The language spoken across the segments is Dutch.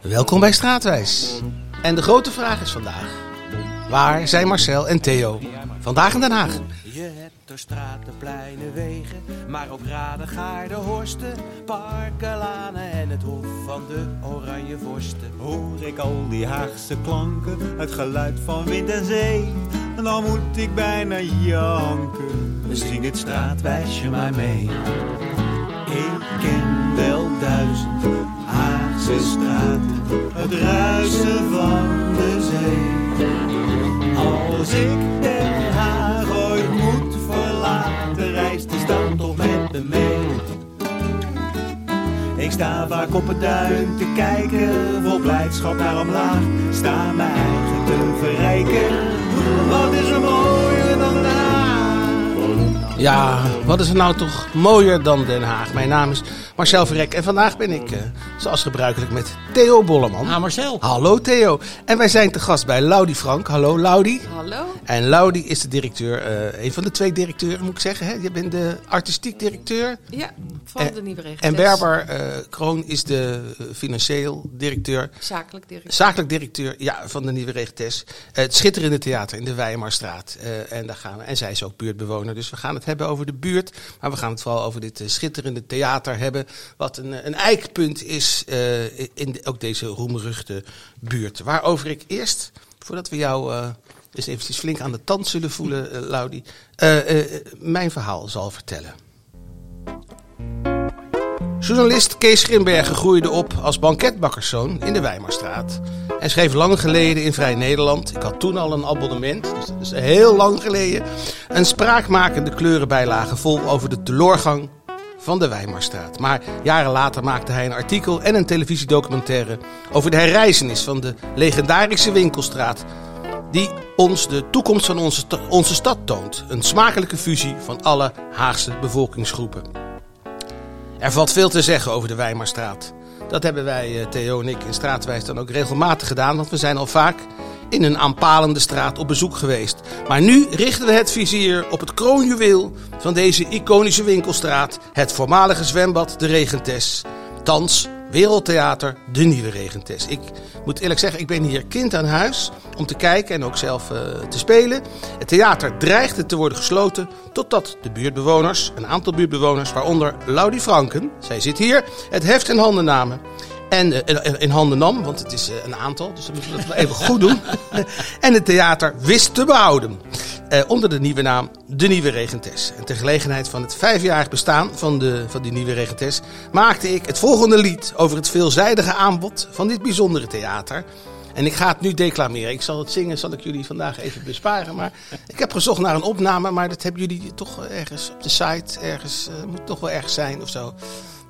Welkom bij Straatwijs. En de grote vraag is vandaag: waar zijn Marcel en Theo? Vandaag in Den Haag. Je hebt door straten, pleinen, wegen, maar ook raden, gaarden, horsten, parken, lanen en het hof van de oranje vorsten. Hoor ik al die Haagse klanken, het geluid van wind en zee, en dan moet ik bijna janken. Zing het straatwijsje maar mee. Ik ken wel duizend Straten, het ruisen van de zee. Als ik Den Haag ooit moet verlaten, reist die stad toch met me mee. Ik sta vaak op het duin te kijken, vol blijdschap naar omlaag. Sta mijn eigen te verrijken, wat is er mooier dan? Ja, wat is er nou toch mooier dan Den Haag? Mijn naam is Marcel Verrek en vandaag ben ik, eh, zoals gebruikelijk, met Theo Bolleman. Ah, Marcel. Hallo Theo. En wij zijn te gast bij Laudi Frank. Hallo Laudi. Hallo. En Laudi is de directeur, eh, een van de twee directeuren moet ik zeggen. Hè? Je bent de artistiek directeur. Ja, van de nieuwe regels. En Berber eh, Kroon is de financieel directeur. Zakelijk directeur. Zakelijk directeur ja, van de Nieuwe Regentes. het schitterende theater in de Weimarstraat. Eh, en, daar gaan we, en zij is ook buurtbewoner. Dus we gaan het hebben over de buurt. Maar we gaan het vooral over dit eh, schitterende theater hebben. Wat een, eh, een eikpunt is eh, in ook deze roemruchte buurt. Waarover ik eerst, voordat we jou eens eventjes flink aan de tand zullen voelen, eh, Laudi. mijn verhaal zal vertellen. Journalist Kees Grimbergen groeide op als banketbakkerszoon in de Weimarstraat. En schreef lang geleden in Vrij Nederland, ik had toen al een abonnement, dus dat is heel lang geleden, een spraakmakende kleurenbijlage vol over de teloorgang van de Weimarstraat. Maar jaren later maakte hij een artikel en een televisiedocumentaire over de herreizenis van de legendarische winkelstraat die ons de toekomst van onze, onze stad toont. Een smakelijke fusie van alle Haagse bevolkingsgroepen. Er valt veel te zeggen over de Weimarstraat. Dat hebben wij, eh, Theo en ik, in Straatwijs dan ook regelmatig gedaan, want we zijn al vaak in een aanpalende straat op bezoek geweest. Maar nu richten we het vizier op het kroonjuweel van deze iconische winkelstraat, het voormalige zwembad De Regentes. Thans Wereldtheater De Nieuwe Regentes. Ik moet eerlijk zeggen, ik ben hier kind aan huis om te kijken en ook zelf eh, te spelen. Het theater dreigde te worden gesloten totdat de buurtbewoners, een aantal buurtbewoners, waaronder Laudi Franken, zij zit hier, het heft in handen namen. En eh, in- handen nam, want het is eh, een aantal, dus dan moeten we dat wel even goed doen. en het theater wist te behouden. Eh, onder de nieuwe naam De Nieuwe Regentes. En ter gelegenheid van het vijfjarig bestaan van, de, van die Nieuwe Regentes maakte ik het volgende lied over het veelzijdige aanbod van dit bijzondere theater. En ik ga het nu declameren. Ik zal het zingen, zal ik jullie vandaag even besparen. Maar ik heb gezocht naar een opname, maar dat hebben jullie toch ergens op de site. Ergens, eh, moet toch wel ergens zijn of zo.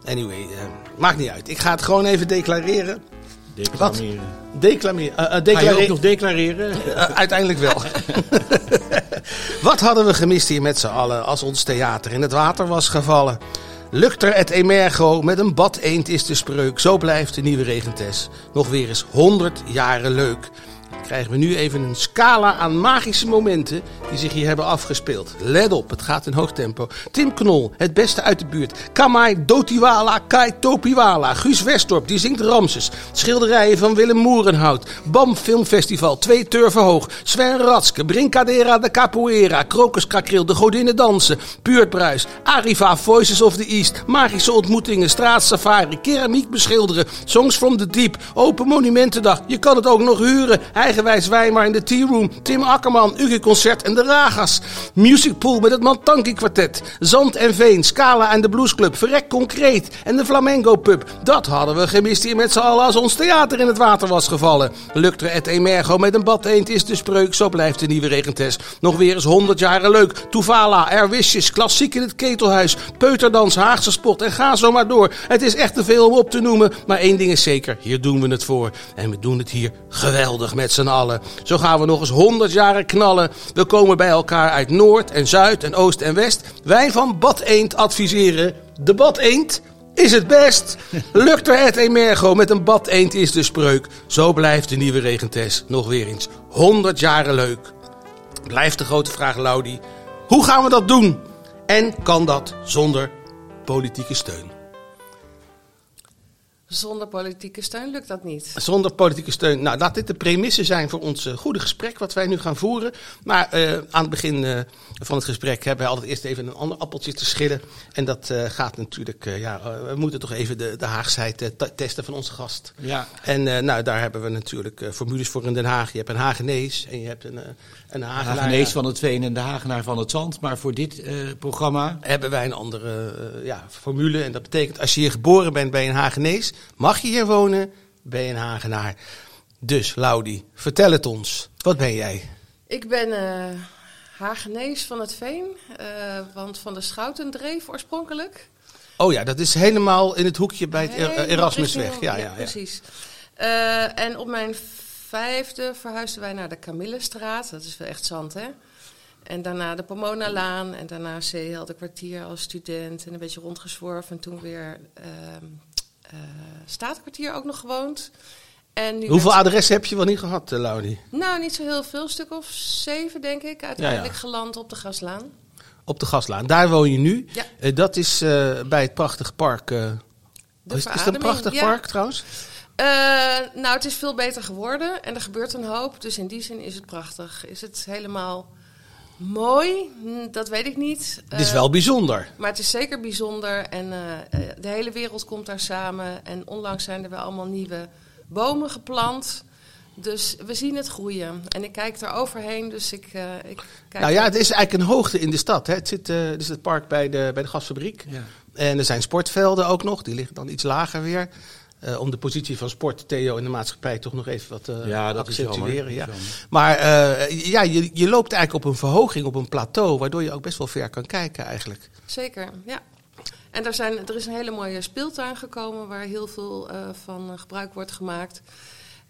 Anyway, eh, maakt niet uit. Ik ga het gewoon even declareren. Declameren. Declameren. eh, eh, Ga je declare- ook nog declareren? eh, uiteindelijk wel. Wat hadden we gemist hier met z'n allen als ons theater in het water was gevallen? Lucter et emergo, met een bad eend is de spreuk. Zo blijft de nieuwe regentes nog weer eens 100 jaren leuk. Krijgen we nu even een scala aan magische momenten die zich hier hebben afgespeeld. Let op, het gaat in hoog tempo. Tim Knol, het beste uit de buurt. Kamai Dotiwala Kai Topiwala. Guus Westorp, die zingt Ramses. Schilderijen van Willem Moerenhout. BAM Filmfestival, twee turven hoog. Sven Ratske, Brincadera de Capoeira. Krokus Kakril, de Godinnen Dansen. Puurt Bruis, Arriva, Voices of the East. Magische ontmoetingen, straatsafari. Keramiek beschilderen. Songs from the Deep. Open Monumentendag. Je kan het ook nog huren. Eigenwijs Weimar in de Tea Room. Tim Akkerman, Uge Concert en de Ragas. Music Pool met het Mantanki Kwartet. Zand en Veen, Scala en de Blues Club. Verrek Concreet en de Flamengo Pub. Dat hadden we gemist hier met z'n allen als ons theater in het water was gevallen. Luctre et emergo met een bad eend is de spreuk. Zo blijft de nieuwe regentes nog weer eens 100 jaren leuk. Toevala, Erwisjes, klassiek in het ketelhuis. Peuterdans, Haagse spot en ga zo maar door. Het is echt te veel om op te noemen. Maar één ding is zeker, hier doen we het voor. En we doen het hier geweldig met z'n allen. Zo gaan we nog eens 100 jaren knallen. We komen bij elkaar uit Noord en Zuid en Oost en West. Wij van Bad Eend adviseren. De Bad Eend is het best. Lukt er het emergo met een bad eend is de spreuk. Zo blijft de nieuwe regentes nog weer eens 100 jaren leuk. Blijft de grote vraag, Laudi. Hoe gaan we dat doen? En kan dat zonder politieke steun? Zonder politieke steun lukt dat niet. Zonder politieke steun. Nou, laat dit de premisse zijn voor ons uh, goede gesprek wat wij nu gaan voeren. Maar uh, aan het begin uh, van het gesprek hebben wij altijd eerst even een ander appeltje te schillen. En dat gaat natuurlijk, ja, we moeten toch even de, de Haagsheid testen van onze gast. Ja. En nou, daar hebben we natuurlijk formules voor in Den Haag. Je hebt een Hagenees en je hebt een, een Hagenaar. Hagenees van het Veen en de Hagenaar van het Zand. Maar voor dit programma hebben wij een andere ja, formule. En dat betekent als je hier geboren bent bij een Hagenees, mag je hier wonen, ben je een Hagenaar. Dus, Laudi, vertel het ons. Wat ben jij? Ik ben uh, Hagenees van het Veen, uh, want van de Schoutendreef oorspronkelijk. Oh ja, dat is helemaal in het hoekje bij het Erasmusweg. Ja, ja, ja. precies. Eh, en op mijn vijfde verhuisden wij naar de Camillestraat. Dat is wel echt zand, hè? En daarna de Pomona-laan en daarna Zeehelde kwartier als student en een beetje rondgezworven. En toen weer ehm eh Staatkwartier ook nog gewoond. En nu Hoeveel adressen heb je wel niet gehad, eh, Laudi? Nou, niet zo heel veel, een stuk of zeven denk ik. Uiteindelijk geland op de Gaslaan. Op de Gaslaan. Daar woon je nu. Ja. Eh, dat is bij het prachtige park. is, is het een verademing, prachtig park trouwens? Nou, het is veel beter geworden en er gebeurt een hoop. Dus in die zin is het prachtig. Is het helemaal mooi? Hm, Dat weet ik niet. het is Eh, wel bijzonder. Maar het is zeker bijzonder en eh, eh, de hele wereld komt daar samen. En onlangs zijn er wel allemaal nieuwe bomen geplant. Dus we zien het groeien. En ik kijk er overheen, dus ik, eh, ik kijk... Nou ja, het is eigenlijk een hoogte in de stad. Hè. Het, zit, eh, het is het park bij de, bij de gasfabriek. Ja. En er zijn sportvelden ook nog. Die liggen dan iets lager weer. Eh, om de positie van sport, Theo, in de maatschappij toch nog even wat te Ja, dat is jammer. accentueren. Ja. Dat is jammer. Maar eh, ja, je, je loopt eigenlijk op een verhoging, op een plateau, waardoor je ook best wel ver kan kijken eigenlijk. Zeker, ja. En daar zijn, er is een hele mooie speeltuin gekomen waar heel veel eh, van eh, gebruik wordt gemaakt.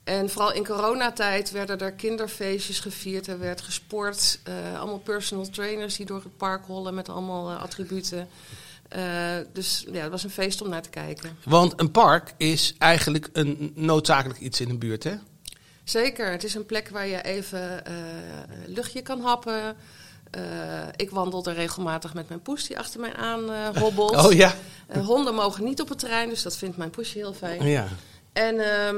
En vooral in coronatijd werden er kinderfeestjes gevierd, er werd gesport. eh, allemaal personal trainers die door het park rollen met allemaal eh, attributen. Eh, dus ja, het was een feest om naar te kijken. Want een park is eigenlijk een noodzakelijk iets in een buurt, hè? Zeker, het is een plek waar je even eh, luchtje kan happen. Eh, ik wandel er regelmatig met mijn poes die achter mij aan eh, hobbelt. Oh ja. Honden mogen niet op het terrein, dus dat vindt mijn poesje heel fijn. ja. En ehm,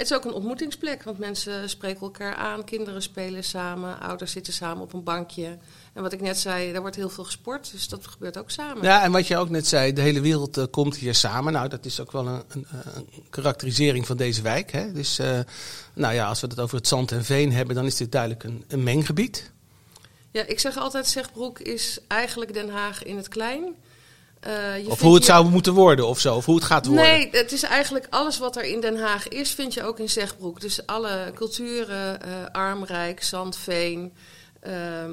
het is ook een ontmoetingsplek, want mensen spreken elkaar aan, kinderen spelen samen, ouders zitten samen op een bankje. En wat ik net zei, er wordt heel veel gesport, dus dat gebeurt ook samen. Ja, en wat je ook net zei, de hele wereld eh, komt hier samen. Nou, dat is ook wel een, een, een karakterisering van deze wijk. Hè? Dus, eh, nou ja, als we het over het zand en veen hebben, dan is dit duidelijk een, een menggebied. Ja, ik zeg altijd, Zegbroek is eigenlijk Den Haag in het klein. Eh, Of hoe het hier- zou moeten worden of zo, of hoe het gaat worden. Nee, het is eigenlijk alles wat er in Den Haag is, vind je ook in Zegbroek. Dus alle culturen, eh, armrijk, zandveen. ehm,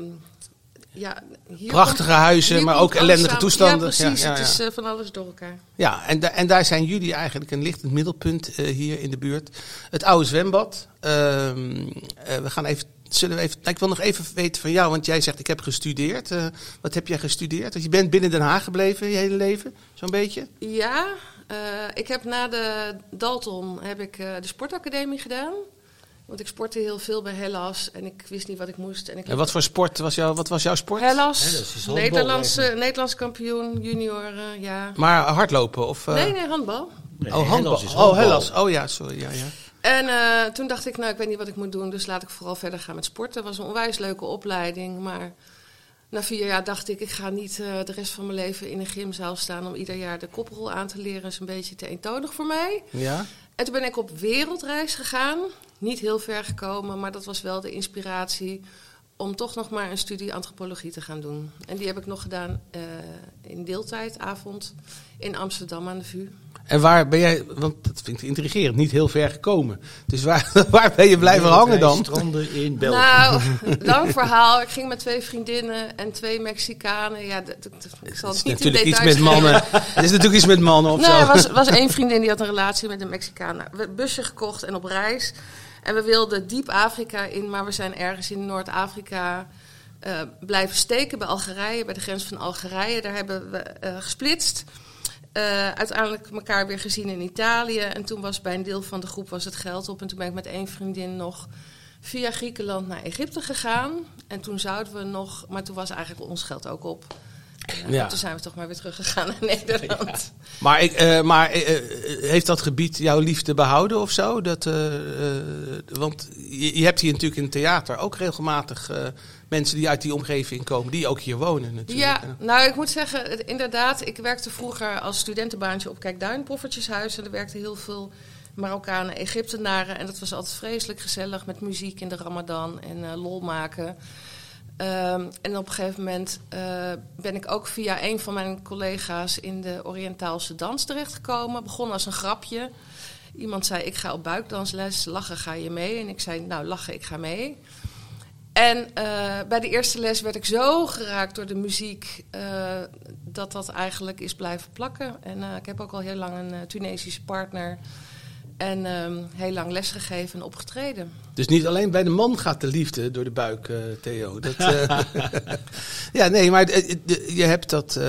ja, hier Prachtige komt- huizen, hier maar ook ellendige samen. toestanden. Ja, precies. Ja, ja, Het is eh, van alles door elkaar. Ja, en, da- en daar zijn jullie eigenlijk een lichtend middelpunt hier in de buurt. Het oude zwembad. Ehm, eh, we gaan even, zullen we even, nou, ik wil nog even weten van jou, want jij zegt ik heb gestudeerd. Eh, wat heb jij gestudeerd? Want je bent binnen Den Haag gebleven je hele leven, zo'n beetje. Ja, eh, ik heb na de Dalton heb ik, eh, de sportacademie gedaan. Want ik sportte heel veel bij Hellas en ik wist niet wat ik moest. En ik En wat voor sport was, jou, wat was jouw sport? Hellas, Hellas Nederlandse, Nederlands kampioen, junioren, ja. Maar hardlopen of... eh, Nee, nee, handbal. Nee, oh, handbal. Hellas is Oh. Hellas. Oh ja, sorry. Ja, ja. En eh, toen dacht ik, nou, ik weet niet wat ik moet doen, dus laat ik vooral verder gaan met sporten. Het was een onwijs leuke opleiding, maar na vier jaar dacht ik, ik ga niet eh, de rest van mijn leven in een gymzaal staan om ieder jaar de koprol aan te leren. Dat is een beetje te eentonig voor mij. ja? En toen ben ik op wereldreis gegaan. Niet heel ver gekomen, maar dat was wel de inspiratie om toch nog maar een studie antropologie te gaan doen. En die heb ik nog gedaan eh, in deeltijd, avond, in Amsterdam aan de VU. En waar ben jij, want dat vind ik intrigerend, niet heel ver gekomen. Dus waar, waar ben je blijven hangen dan? stranden in België. Nou, lang verhaal. Ik ging met twee vriendinnen en twee Mexicanen. Ja, ik zal Het niet in natuurlijk iets details met mannen. Het is natuurlijk iets met mannen of Nee, zo. er was, was één vriendin die had een relatie met een Mexicaan. Nou, we hebben een busje gekocht en op reis. En we wilden diep Afrika in, maar we zijn ergens in Noord-Afrika eh, blijven steken bij Algerije, bij de grens van Algerije. Daar hebben we eh, gesplitst. Eh, uiteindelijk elkaar weer gezien in Italië. En toen was bij een deel van de groep was het geld op. En toen ben ik met één vriendin nog via Griekenland naar Egypte gegaan. En toen zouden we nog, maar toen was eigenlijk ons geld ook op. Ja, Ja. en Toen zijn we toch maar weer teruggegaan naar Nederland. Maar, ik, eh, maar eh, eh, heeft dat gebied jouw liefde behouden of zo? Dat, want je, je hebt hier natuurlijk in het theater ook regelmatig mensen die uit die omgeving komen, die ook hier wonen natuurlijk. Ja, nou ik moet zeggen, inderdaad, ik werkte vroeger als studentenbaantje op Kijkduin, Poffertjeshuis. En er werkten heel veel Marokkanen, Egyptenaren. En dat was altijd vreselijk gezellig met muziek in de ramadan en lol maken. Ehm, en op een gegeven moment eh, ben ik ook via een van mijn collega's in de Oriëntaalse dans terechtgekomen. Begon als een grapje. Iemand zei, ik ga op buikdansles, lachen ga je mee? En ik zei, nou lachen, ik ga mee. En eh, bij de eerste les werd ik zo geraakt door de muziek eh, dat dat eigenlijk is blijven plakken. En ik heb ook al heel lang een Tunesische partner en ehm, heel lang lesgegeven en opgetreden. Dus niet alleen bij de man gaat de liefde door de buik, eh, Theo. Dat, eh, ja, nee, maar eh, je hebt dat. eh,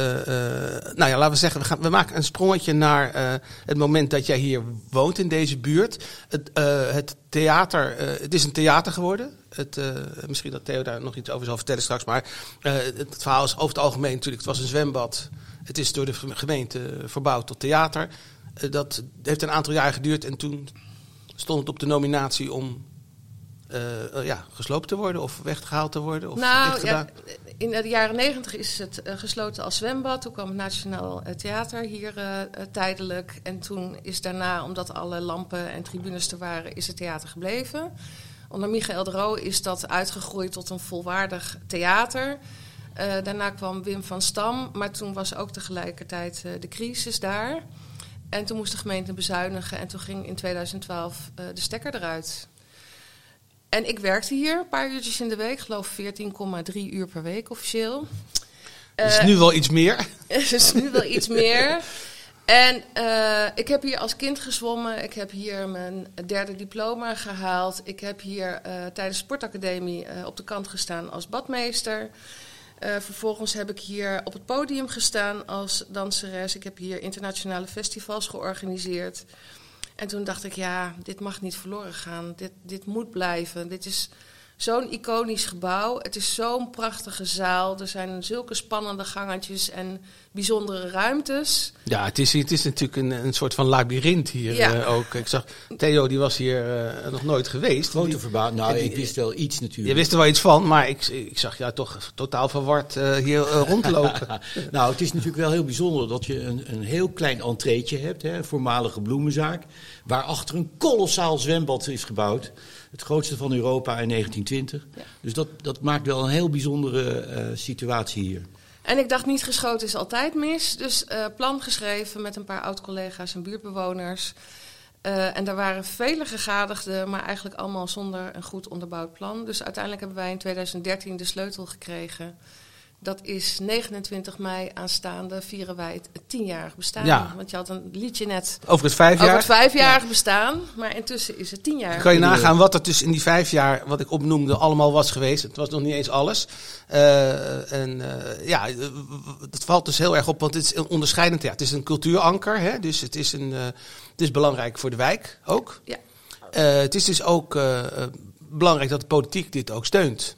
nou ja, laten we zeggen, we, maken een sprongetje naar het moment dat jij hier woont in deze buurt. Het, het theater, het is een theater geworden. Het, misschien dat Theo daar nog iets over zal vertellen straks. Maar het verhaal is over het algemeen natuurlijk. Het was een zwembad. Het is door de gemeente verbouwd tot theater. Eh, dat heeft een aantal jaar geduurd en toen stond het op de nominatie om eh, ja, gesloopt te worden of weggehaald te worden? Of nou, ja, in de jaren negentig is het gesloten als zwembad. Toen kwam het Nationaal Theater hier tijdelijk. En toen is daarna, omdat alle lampen en tribunes er waren, is het theater gebleven. Onder Michael de Roo is dat uitgegroeid tot een volwaardig theater. Daarna kwam Wim van Stam, maar toen was ook tegelijkertijd de crisis daar. En toen moest de gemeente bezuinigen en toen ging in 2012 eh, de stekker eruit. En ik werkte hier een paar uurtjes in de week, ik geloof 14,3 uur per week officieel. Dus Eh, nu wel iets meer. dus nu wel iets meer. En eh, ik heb hier als kind gezwommen. Ik heb hier mijn derde diploma gehaald. Ik heb hier tijdens de sportacademie op de kant gestaan als badmeester. Eh, vervolgens heb ik hier op het podium gestaan als danseres. Ik heb hier internationale festivals georganiseerd. En toen dacht ik, ja, dit mag niet verloren gaan. Dit, dit moet blijven. Dit is zo'n iconisch gebouw. Het is zo'n prachtige zaal. Er zijn zulke spannende gangetjes en bijzondere ruimtes. Ja, het is, het is natuurlijk een, een soort van labyrint hier Ja. eh, ook. Ik zag, Theo die was hier eh, nog nooit geweest. Grote verbouwing. Nou, die- ik wist wel iets natuurlijk. Je wist er wel iets van, maar ik, ik zag jou toch totaal verward eh, hier rondlopen. nou, het is natuurlijk wel heel bijzonder dat je een, een heel klein entreetje hebt, hè, een voormalige bloemenzaak, waarachter een kolossaal zwembad is gebouwd. Het grootste van Europa in 1920. Ja. Dus dat, dat maakt wel een heel bijzondere eh, situatie hier. En ik dacht, niet geschoten is altijd mis. Dus eh, plan geschreven met een paar oud-collega's en buurtbewoners. Eh, en daar waren vele gegadigden, maar eigenlijk allemaal zonder een goed onderbouwd plan. Dus uiteindelijk hebben wij in 2013 de sleutel gekregen. Dat is 29 mei aanstaande, vieren wij het tienjarig bestaan. Ja. Want je had een liedje net Over het vijf over het vijfjarig bestaan, maar intussen is het tien jaar. kan je nagaan wat er dus in die vijf jaar, wat ik opnoemde, allemaal was geweest. Het was nog niet eens alles. Eh, en eh, ja, eh, dat valt dus heel erg op, want het is een onderscheidend. Ja, het is een cultuuranker, hè, dus het is, een, eh, het is belangrijk voor de wijk ook. Ja. Eh, het is dus ook eh, eh, belangrijk dat de politiek dit ook steunt.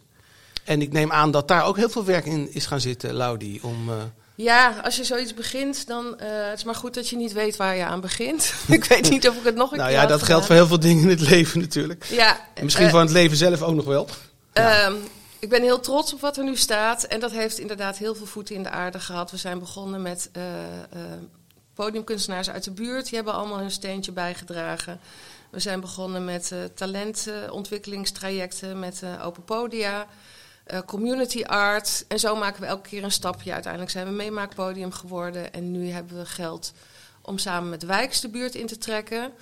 En ik neem aan dat daar ook heel veel werk in is gaan zitten, Laudi, om... eh, Ja, als je zoiets begint, dan eh het is maar goed dat je niet weet waar je aan begint. ik weet niet of ik het nog een nou keer ja, had dat geldt voor heel veel dingen in het leven natuurlijk. Ja, En misschien eh, van het leven zelf ook nog wel. Ehm, ik ben heel trots op wat er nu staat. En dat heeft inderdaad heel veel voeten in de aarde gehad. We zijn begonnen met podiumkunstenaars uit de buurt. Die hebben allemaal hun steentje bijgedragen. We zijn begonnen met talentontwikkelingstrajecten, met open podia, eh, community art. En zo maken we elke keer een stapje. Uiteindelijk zijn we meemaakpodium geworden. En nu hebben we geld om samen met Wijks de buurt in te trekken.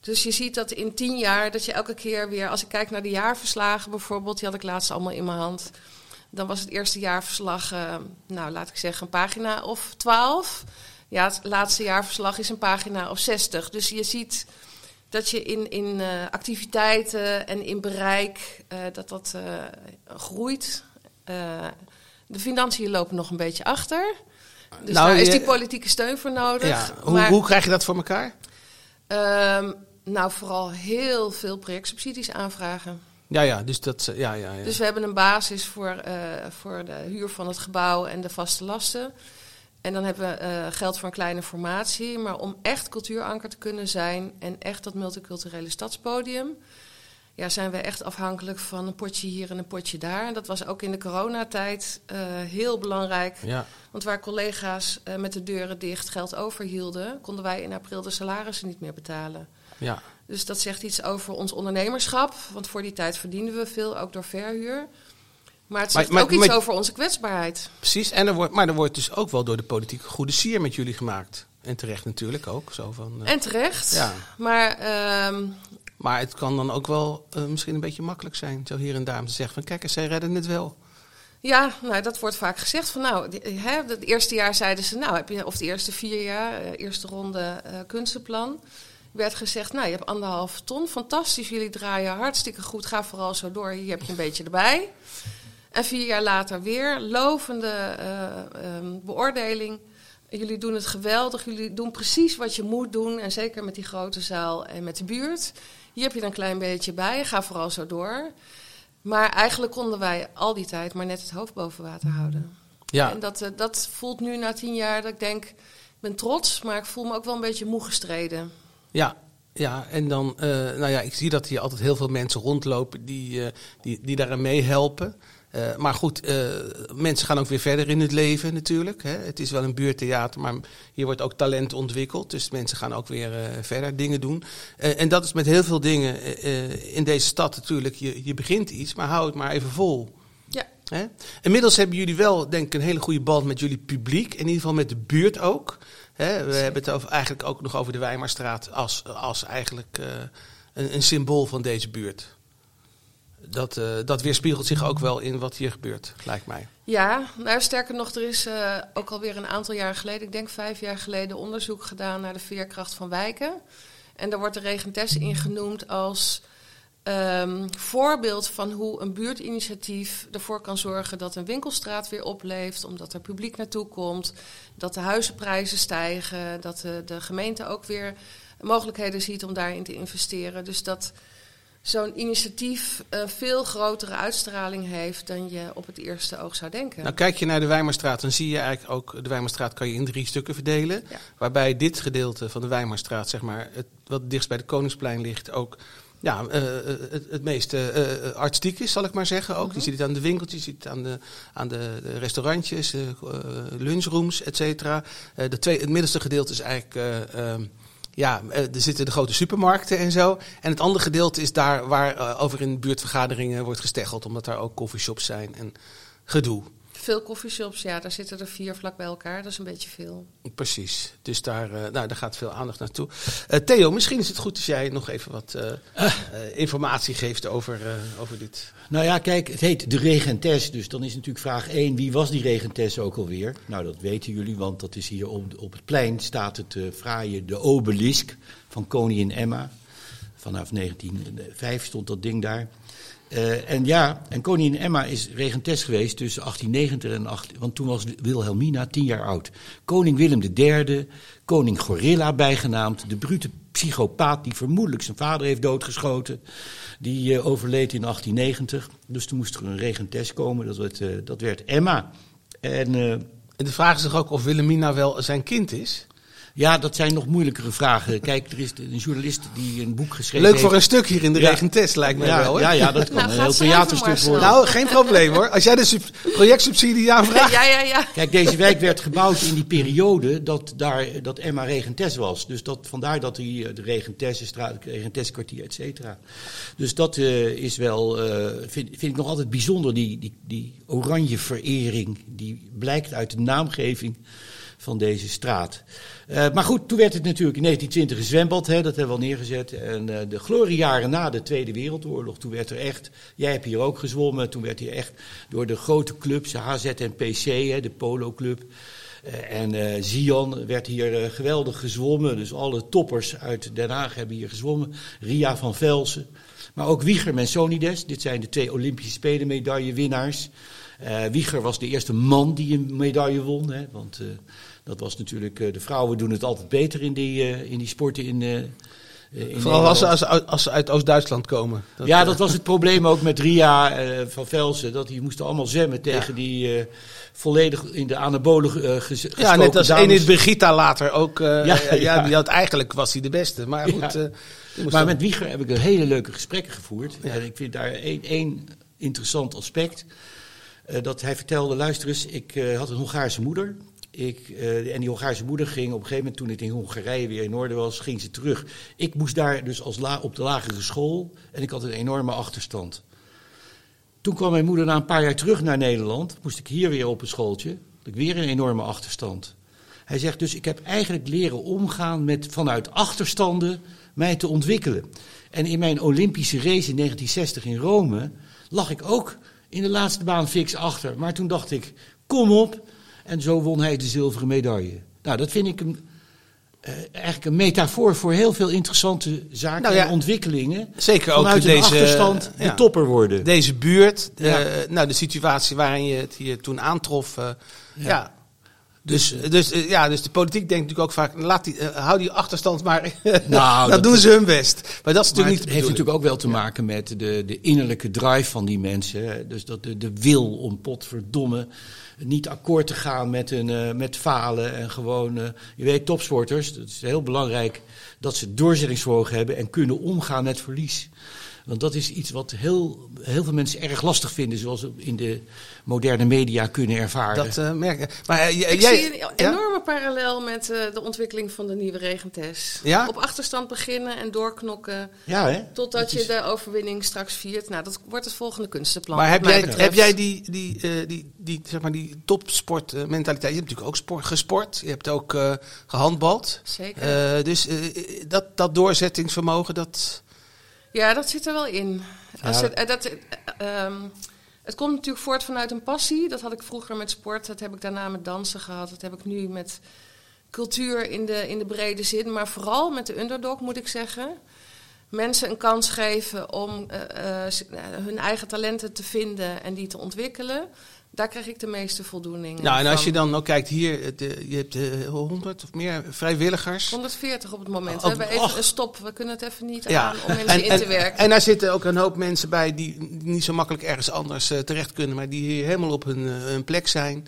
Dus je ziet dat in tien jaar, dat je elke keer weer, als ik kijk naar de jaarverslagen bijvoorbeeld, die had ik laatst allemaal in mijn hand. Dan was het eerste jaarverslag, eh, nou laat ik zeggen, een pagina of twaalf. Ja, het laatste jaarverslag is een pagina of zestig. Dus je ziet dat je in, in eh, activiteiten en in bereik, eh, dat dat eh, groeit. De financiën lopen nog een beetje achter. Dus Nou, daar is die politieke steun voor nodig. Ja. Hoe, Maar- hoe krijg je dat voor elkaar? Ehm, nou, vooral heel veel projectsubsidies aanvragen. Ja, ja, dus dat... Ja, ja, ja. Dus we hebben een basis voor, voor de huur van het gebouw en de vaste lasten. En dan hebben we eh, geld voor een kleine formatie. Maar om echt cultuuranker te kunnen zijn en echt dat multiculturele stadspodium, ja, zijn we echt afhankelijk van een potje hier en een potje daar. En dat was ook in de coronatijd eh, heel belangrijk. ja. Want waar collega's eh, met de deuren dicht geld overhielden, konden wij in april de salarissen niet meer betalen. ja. Dus dat zegt iets over ons ondernemerschap. Want voor die tijd verdienden we veel, ook door verhuur. Maar het zegt maar- ook iets maar- over onze kwetsbaarheid. Precies, en er wordt, maar er wordt dus ook wel door de politiek goede sier met jullie gemaakt. En terecht natuurlijk ook. Zo van, eh, En terecht. Ja. Maar ehm, Maar het kan dan ook wel eh, misschien een beetje makkelijk zijn, zo hier en daar, om te zeggen van kijk zij redden het wel. ja, nou, dat wordt vaak gezegd. Van, nou, hè, het eerste jaar zeiden ze, nou, heb je, of de eerste vier jaar, eh, eerste ronde kunstenplan. werd gezegd, nou, je hebt anderhalf ton, fantastisch, jullie draaien hartstikke goed, ga vooral zo door, hier heb je een beetje erbij. En vier jaar later weer, lovende eh, ehm, beoordeling. Jullie doen het geweldig, jullie doen precies wat je moet doen. En zeker met die grote zaal en met de buurt. Hier heb je er een klein beetje bij, ga vooral zo door. Maar eigenlijk konden wij al die tijd maar net het hoofd boven water houden. Ja, En dat, eh, dat voelt nu na tien jaar dat ik denk, ik ben trots, maar ik voel me ook wel een beetje moe gestreden. ja, ja. En dan, eh, nou ja, ik zie dat hier altijd heel veel mensen rondlopen die, eh, die, die daaraan meehelpen. Eh, maar goed, eh, mensen gaan ook weer verder in het leven natuurlijk. Hè. Het is wel een buurttheater, maar hier wordt ook talent ontwikkeld. Dus mensen gaan ook weer eh, verder dingen doen. En dat is met heel veel dingen in deze stad natuurlijk. Je, je begint iets, maar hou het maar even vol. Ja, Hè? Inmiddels hebben jullie wel, denk ik, een hele goede band met jullie publiek. In ieder geval met de buurt ook. Hè? We hebben het over, eigenlijk ook nog over de Weimarstraat als, als eigenlijk een, een symbool van deze buurt. Dat, eh, dat weerspiegelt zich ook wel in wat hier gebeurt, lijkt mij. Ja, nou sterker nog, er is eh, ook alweer een aantal jaar geleden, ik denk vijf jaar geleden, onderzoek gedaan naar de veerkracht van wijken. En daar wordt de Regentes in genoemd als ehm, voorbeeld van hoe een buurtinitiatief ervoor kan zorgen dat een winkelstraat weer opleeft, omdat er publiek naartoe komt, dat de huizenprijzen stijgen, dat de, de gemeente ook weer mogelijkheden ziet om daarin te investeren. Dus dat zo'n initiatief een veel grotere uitstraling heeft dan je op het eerste oog zou denken. Nou, kijk je naar de Weimarstraat, dan zie je eigenlijk ook... de Weimarstraat kan je in drie stukken verdelen. Ja. Waarbij dit gedeelte van de Weimarstraat, zeg maar... Het, wat dichtst bij de Koningsplein ligt, ook... Ja, eh, het, het meest eh, eh, artistiek is, zal ik maar zeggen ook. Je ziet het aan de winkeltjes, je ziet het aan de, aan de, restaurantjes, eh, eh, lunchrooms, et cetera. Eh, de twee, het middelste gedeelte is eigenlijk... ja, eh, er zitten de grote supermarkten en zo. En het andere gedeelte is daar waar eh, over in buurtvergaderingen wordt gesteggeld. Omdat daar ook coffeeshops zijn en gedoe. Veel coffeeshops, ja, daar zitten er vier vlak bij elkaar. Dat is een beetje veel. Precies. Dus daar, eh, nou, daar gaat veel aandacht naartoe. Eh, Theo, misschien is het goed als jij nog even wat eh, eh, informatie geeft over, eh, over dit. Nou ja, kijk, het heet de regentes. Dus dan is natuurlijk vraag 1, wie was die regentes ook alweer? Nou, dat weten jullie, want dat is hier op, op het plein staat het fraaie de obelisk van koningin Emma. Vanaf 1905 stond dat ding daar. Eh, en ja, en koningin Emma is regentes geweest tussen 1890 en 18... Want toen was Wilhelmina tien jaar oud. Koning Willem III, koning Gorilla bijgenaamd... de brute psychopaat die vermoedelijk zijn vader heeft doodgeschoten... die eh, overleed in 1890. Dus toen moest er een regentes komen, dat werd, eh, dat werd Emma. En... En de vraag is ook of Wilhelmina wel zijn kind is? Ja, dat zijn nog moeilijkere vragen. Kijk, er is een journalist die een boek geschreven Leuk voor heeft. een stuk hier in de Ja. regentest, lijkt mij ja, wel. Hè? ja, ja, dat kan Nou, een heel theaterstuk worden. Nou, geen probleem hoor. Als jij de sub- projectsubsidie aanvraagt. Ja, ja, ja. Kijk, deze wijk werd gebouwd in die periode dat, daar, dat Emma regentes was. Dus dat, vandaar dat hier eh, de regentessenstraat, het regenteskwartier, et cetera. Dus dat eh, is wel, eh, vind, vind ik nog altijd bijzonder, die, die, die oranje verering. Die blijkt uit de naamgeving van deze straat. Eh, maar goed, toen werd het natuurlijk in 1920 een zwembad, hè, dat hebben we al neergezet. En eh, de gloriejaren na de Tweede Wereldoorlog, toen werd er echt, jij hebt hier ook gezwommen, toen werd hier echt door de grote clubs, HZ en PC, hè, de Polo Club. eh, en Zion werd hier geweldig gezwommen. Dus alle toppers uit Den Haag hebben hier gezwommen. Ria van Velsen. Maar ook Wieger en Sonides. Dit zijn de twee Olympische Spelen medaillewinnaars. Eh Wieger was de eerste man die een medaille won. Hè, want dat was natuurlijk, eh, de vrouwen doen het altijd beter in die, eh, in die sporten in, eh, in Vooral als ze, als, als ze uit Oost-Duitsland komen. Dat, ja, dat was het probleem ook met Ria van Velsen. Dat die moesten allemaal zwemmen tegen die volledig in de anabolen eh gez- Ja, net als dames. Enid Brigitta later ook. Ja, ja, ja. Die had, eigenlijk was hij de beste. Maar goed. Maar dan- met Wieger heb ik een hele leuke gesprekken gevoerd. Ja. En ik vind daar één, één interessant aspect. dat hij vertelde, luister eens, ik had een Hongaarse moeder. Ik, eh, en die Hongaarse moeder ging op een gegeven moment, toen het in Hongarije weer in orde was, ging ze terug. Ik moest daar dus als la, op de lagere school en ik had een enorme achterstand. Toen kwam mijn moeder na een paar jaar terug naar Nederland. Moest ik hier weer op een schooltje. Had ik weer een enorme achterstand. Hij zegt dus, ik heb eigenlijk leren omgaan met vanuit achterstanden mij te ontwikkelen. En in mijn Olympische race in 1960 in Rome lag ik ook in de laatste baan fix achter. Maar toen dacht ik, kom op. En zo won hij de zilveren medaille. Nou, dat vind ik een, eh, eigenlijk een metafoor voor heel veel interessante zaken Nou ja, en ontwikkelingen. Zeker ook vanuit deze, achterstand ja. de topper worden. Deze buurt, Ja. eh, nou, de situatie waarin je het hier toen aantrof. eh, ja. Ja. Dus, dus, eh, ja, dus de politiek denkt natuurlijk ook vaak, laat die, eh, hou die achterstand maar, Nou, dat, doen ze hun best. Maar dat is Maar natuurlijk het niet de heeft natuurlijk ook wel te maken met de, de innerlijke drive van die mensen. Dus dat de, de wil om potverdomme niet akkoord te gaan met, een, eh, met falen. En gewoon, je weet, topsporters, het is heel belangrijk dat ze doorzettingsvermogen hebben en kunnen omgaan met verlies. Want dat is iets wat heel, heel veel mensen erg lastig vinden, zoals we in de moderne media kunnen ervaren. Dat eh, merk ik. Maar eh, Ik jij, zie een ja? enorme parallel met eh, de ontwikkeling van de nieuwe regentest. Ja? Op achterstand beginnen en doorknokken ja, hè? totdat Dat je is- de overwinning straks viert. Nou, dat wordt het volgende kunstenplan. Maar heb jij, heb jij die, die, eh, die, die, zeg maar die topsportmentaliteit? je hebt natuurlijk ook sport, gesport. Je hebt ook eh, gehandbald. Zeker. Eh, dus dat, dat doorzettingsvermogen, dat... Ja, dat zit er wel in. Als het, eh, dat, eh, ehm, het komt natuurlijk voort vanuit een passie. Dat had ik vroeger met sport, dat heb ik daarna met dansen gehad. Dat heb ik nu met cultuur in de, in de brede zin. Maar vooral met de underdog, moet ik zeggen. Mensen een kans geven om eh, eh, eh, hun eigen talenten te vinden en die te ontwikkelen. Daar krijg ik de meeste voldoening Nou, en als je dan ook kijkt hier, eh, de, je hebt eh, 100 of meer vrijwilligers. 140 op het moment. Oh, We hebben even een stop. We kunnen het even niet Ja, aan om mensen en, in en, te werken. en daar zitten ook een hoop mensen bij die niet zo makkelijk ergens anders eh, terecht kunnen, maar die hier helemaal op hun, hun plek zijn.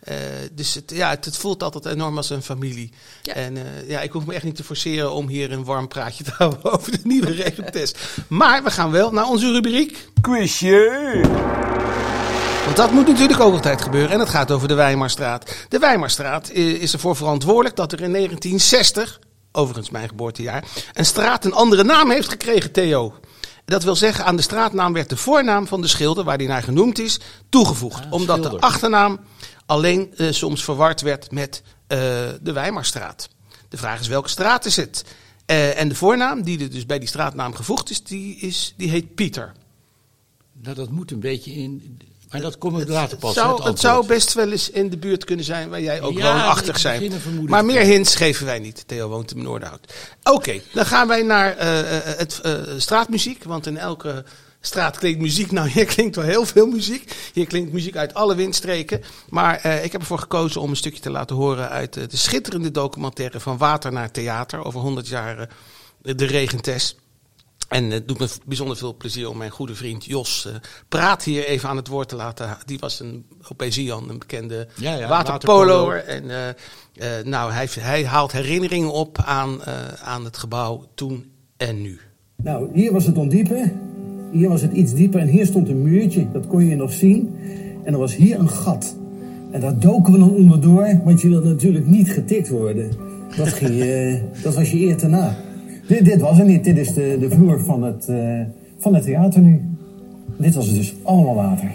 Eh, dus het, ja, het, het voelt altijd enorm als een familie. Ja. En eh, ja, ik hoef me echt niet te forceren om hier een warm praatje te houden over de nieuwe regentest. Maar we gaan wel naar onze rubriek. Quizje! Want dat moet natuurlijk ook altijd gebeuren. En het gaat over de Weimarstraat. De Weimarstraat i- is ervoor verantwoordelijk dat er in 1960, overigens mijn geboortejaar, een straat een andere naam heeft gekregen, Theo. Dat wil zeggen, aan de straatnaam werd de voornaam van de schilder, waar die naar genoemd is, toegevoegd. Ah, omdat schilder. de achternaam alleen eh, soms verward werd met eh, de Weimarstraat. De vraag is, welke straat is het? Eh, en de voornaam, die er dus bij die straatnaam gevoegd is, die, is, die heet Pieter. Nou, dat moet een beetje in. Maar dat komt later pas. Het zou, het zou best wel eens in de buurt kunnen zijn waar jij ook Ja, woonachtig ik zijn. Maar meer hints geven wij niet. Theo woont in Noorderhout. Oké, dan gaan wij naar eh, eh, het eh, straatmuziek. Want in elke straat klinkt muziek. Nou, hier klinkt wel heel veel muziek. Hier klinkt muziek uit alle windstreken. Maar ik heb ervoor gekozen om een stukje te laten horen uit de schitterende documentaire van Water naar Theater. Over 100 jaar de regentes. En het doet me bijzonder veel plezier om mijn goede vriend Jos eh, Praat hier even aan het woord te laten. Die was een, op Ezian een bekende Ja, ja, waterpoloer. En eh, eh, nou, hij, hij haalt herinneringen op aan, eh, aan het gebouw toen en nu. Nou, hier was het ondiepe. Hier was het iets dieper en hier stond een muurtje. Dat kon je nog zien. En er was hier een gat. En daar doken we dan onderdoor, want je wilde natuurlijk niet getikt worden. Dat, ging dat was je eer te na. Dit, dit was het niet. Dit is de, de vloer van het, eh, van het theater nu. Dit was dus allemaal water.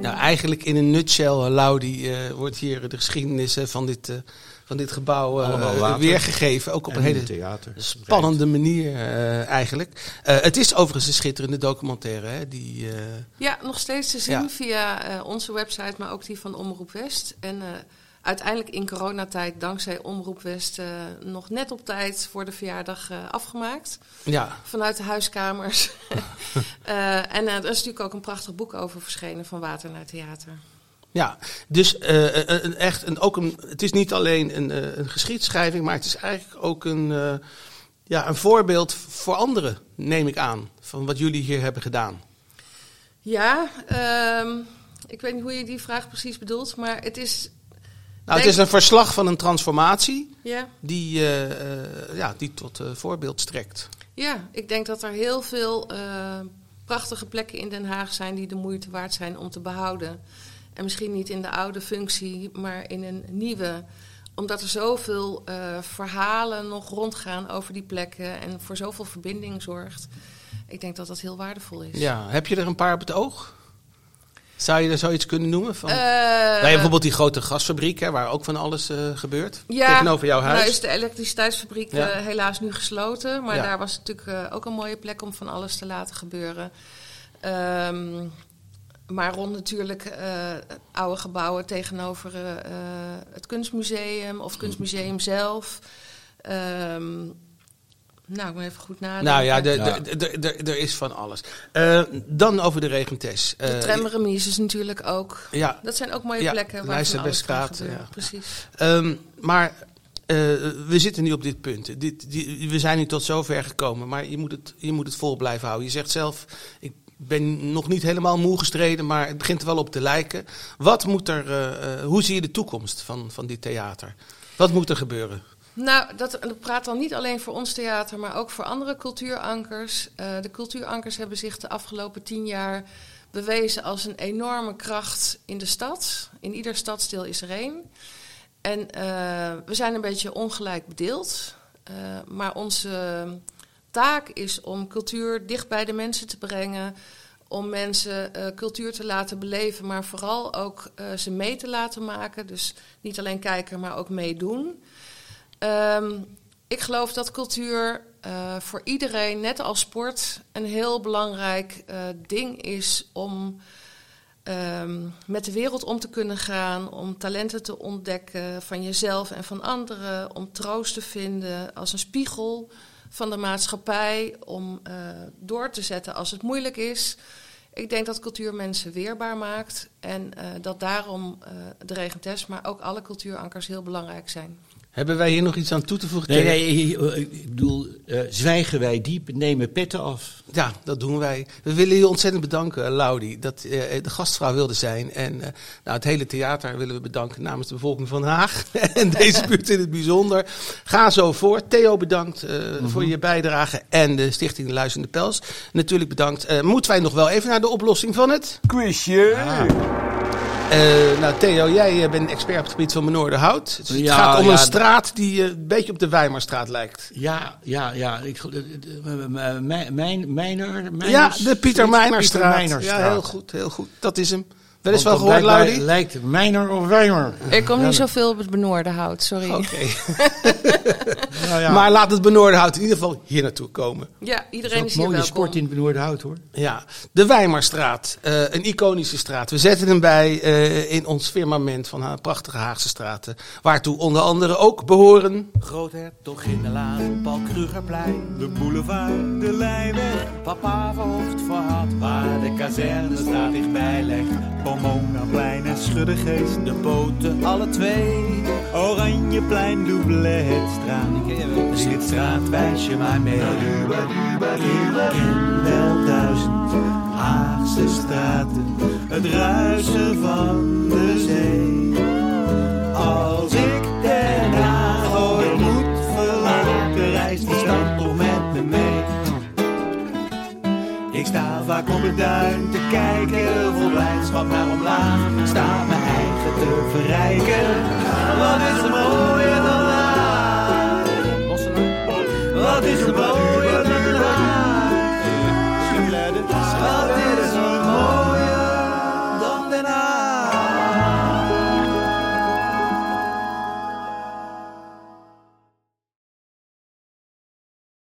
Nou, eigenlijk in een nutshell, eh, Laudi, eh, wordt hier de geschiedenis van, dit, eh, van dit gebouw eh, Allemaal water. weergegeven. Ook op En een in hele het theater. spannende manier eh, eigenlijk. Eh, het is overigens een schitterende documentaire. Hè, die, eh, Ja, nog steeds te zien Ja. via eh, onze website, maar ook die van Omroep West. En eh, uiteindelijk in coronatijd, dankzij Omroep West, eh, nog net op tijd voor de verjaardag eh, afgemaakt. ja, Vanuit de huiskamers. Eh, en er is natuurlijk ook een prachtig boek over verschenen van Water naar Theater. Ja, dus een, echt een, ook een, het is niet alleen een, een geschiedschrijving, maar het is eigenlijk ook een, ja, een voorbeeld voor anderen, neem ik aan, van wat jullie hier hebben gedaan. Ja, ehm, ik weet niet hoe je die vraag precies bedoelt, maar het is. Nou, het is een verslag van een transformatie Ja, die, eh, eh, ja, die tot eh, voorbeeld strekt. ja, ik denk dat er heel veel prachtige plekken in Den Haag zijn die de moeite waard zijn om te behouden. En misschien niet in de oude functie, maar in een nieuwe. Omdat er zoveel verhalen nog rondgaan over die plekken en voor zoveel verbinding zorgt. Ik denk dat dat heel waardevol is. Ja, heb je er een paar op het oog? Zou je er zoiets kunnen noemen? Van, nou, bijvoorbeeld die grote gasfabriek, hè, waar ook van alles eh, gebeurt. Ja, tegenover jouw huis. Nou is de elektriciteitsfabriek Ja. eh, helaas nu gesloten. Maar Ja. daar was natuurlijk ook een mooie plek om van alles te laten gebeuren. Ehm, maar rond natuurlijk oude gebouwen tegenover het kunstmuseum of het kunstmuseum zelf. Ehm, nou, ik moet even goed nadenken. Nou ja, er is van alles. Eh, dan over de regentes. de Eh, tramremise is natuurlijk ook. Ja, Dat zijn ook mooie Ja, plekken waar van alles kan Lijsterbergstraat, gebeuren. ja. Precies. Ehm, maar eh, we zitten nu op dit punt. Dit, die, we zijn nu tot zover gekomen, maar je moet, het, je moet het vol blijven houden. Je zegt zelf, ik ben nog niet helemaal moe gestreden, maar het begint er wel op te lijken. Wat moet er, hoe zie je de toekomst van, van dit theater? Wat moet er gebeuren? Nou, dat, praat dan niet alleen voor ons theater, maar ook voor andere cultuurankers. Eh, de cultuurankers hebben zich de afgelopen tien jaar bewezen als een enorme kracht in de stad. In ieder stadsdeel is er één. En eh, we zijn een beetje ongelijk bedeeld. Eh, maar onze taak is om cultuur dicht bij de mensen te brengen. Om mensen cultuur te laten beleven, maar vooral ook ze mee te laten maken. Dus niet alleen kijken, maar ook meedoen. Ehm, ik geloof dat cultuur eh, voor iedereen, net als sport, een heel belangrijk eh, ding is om ehm, met de wereld om te kunnen gaan, om talenten te ontdekken van jezelf en van anderen, om troost te vinden als een spiegel van de maatschappij, om eh, door te zetten als het moeilijk is. Ik denk dat cultuur mensen weerbaar maakt en dat daarom de regentes, maar ook alle cultuurankers heel belangrijk zijn. Hebben wij hier nog iets aan toe te voegen? Nee, nee, eh, ik bedoel, eh, zwijgen wij diep, nemen petten af. Ja, dat doen wij. We willen je ontzettend bedanken, Laudi, dat eh, de gastvrouw wilde zijn. En eh, nou, het hele theater willen we bedanken namens de bevolking van Haag. en deze buurt in het bijzonder. Ga zo voor. Theo, bedankt eh, voor je bijdrage. En de Stichting de Luizende Pels. Natuurlijk bedankt. Eh, moeten wij nog wel even naar de oplossing van het? Quizje! Eh, nou, Theo, jij eh, bent expert op het gebied van Benoordenhout. Het Ja, gaat om ja, een straat die eh, een beetje op de Weimarstraat lijkt. Ja, ja, ja. Ik, mijn, mijn, mijner, Ja, de Pieter Meinerstraat. Ja, heel goed, heel goed. Dat is hem. Wel eens Want wel gehoord, Laudi? Lijkt Mijner of Weimer. Ik kom Ja, niet zoveel op het benoorde hout, sorry. Oké. Nou ja, Maar laat het Benoordenhout in ieder geval hier naartoe komen. Ja, iedereen is is ook hier mooie sport in het Benoordenhout hoor. Ja, de Weimarstraat. eh, een iconische straat. We zetten hem bij eh, in ons firmament van ha- prachtige Haagse straten. Waartoe onder andere ook behoren... Groothertoginnenlaan, Paul Krugerplein. De boulevard, de Lijnweg, Papa verhoogd verhad, waar de kazerne staat dichtbij. Pomonaplein en Schuddegeest. De poten, alle twee. Oranjeplein, Doubletstraat. De Slitstraat, wijs je maar mee. Ik ken wel duizend Haagse straten, het ruisen van de zee. vaak op het duin te kijken. Vol blijdschap naar omlaag Sta mijn eigen te verrijken. Wat is er mooier dan laag? Wat is er mooier?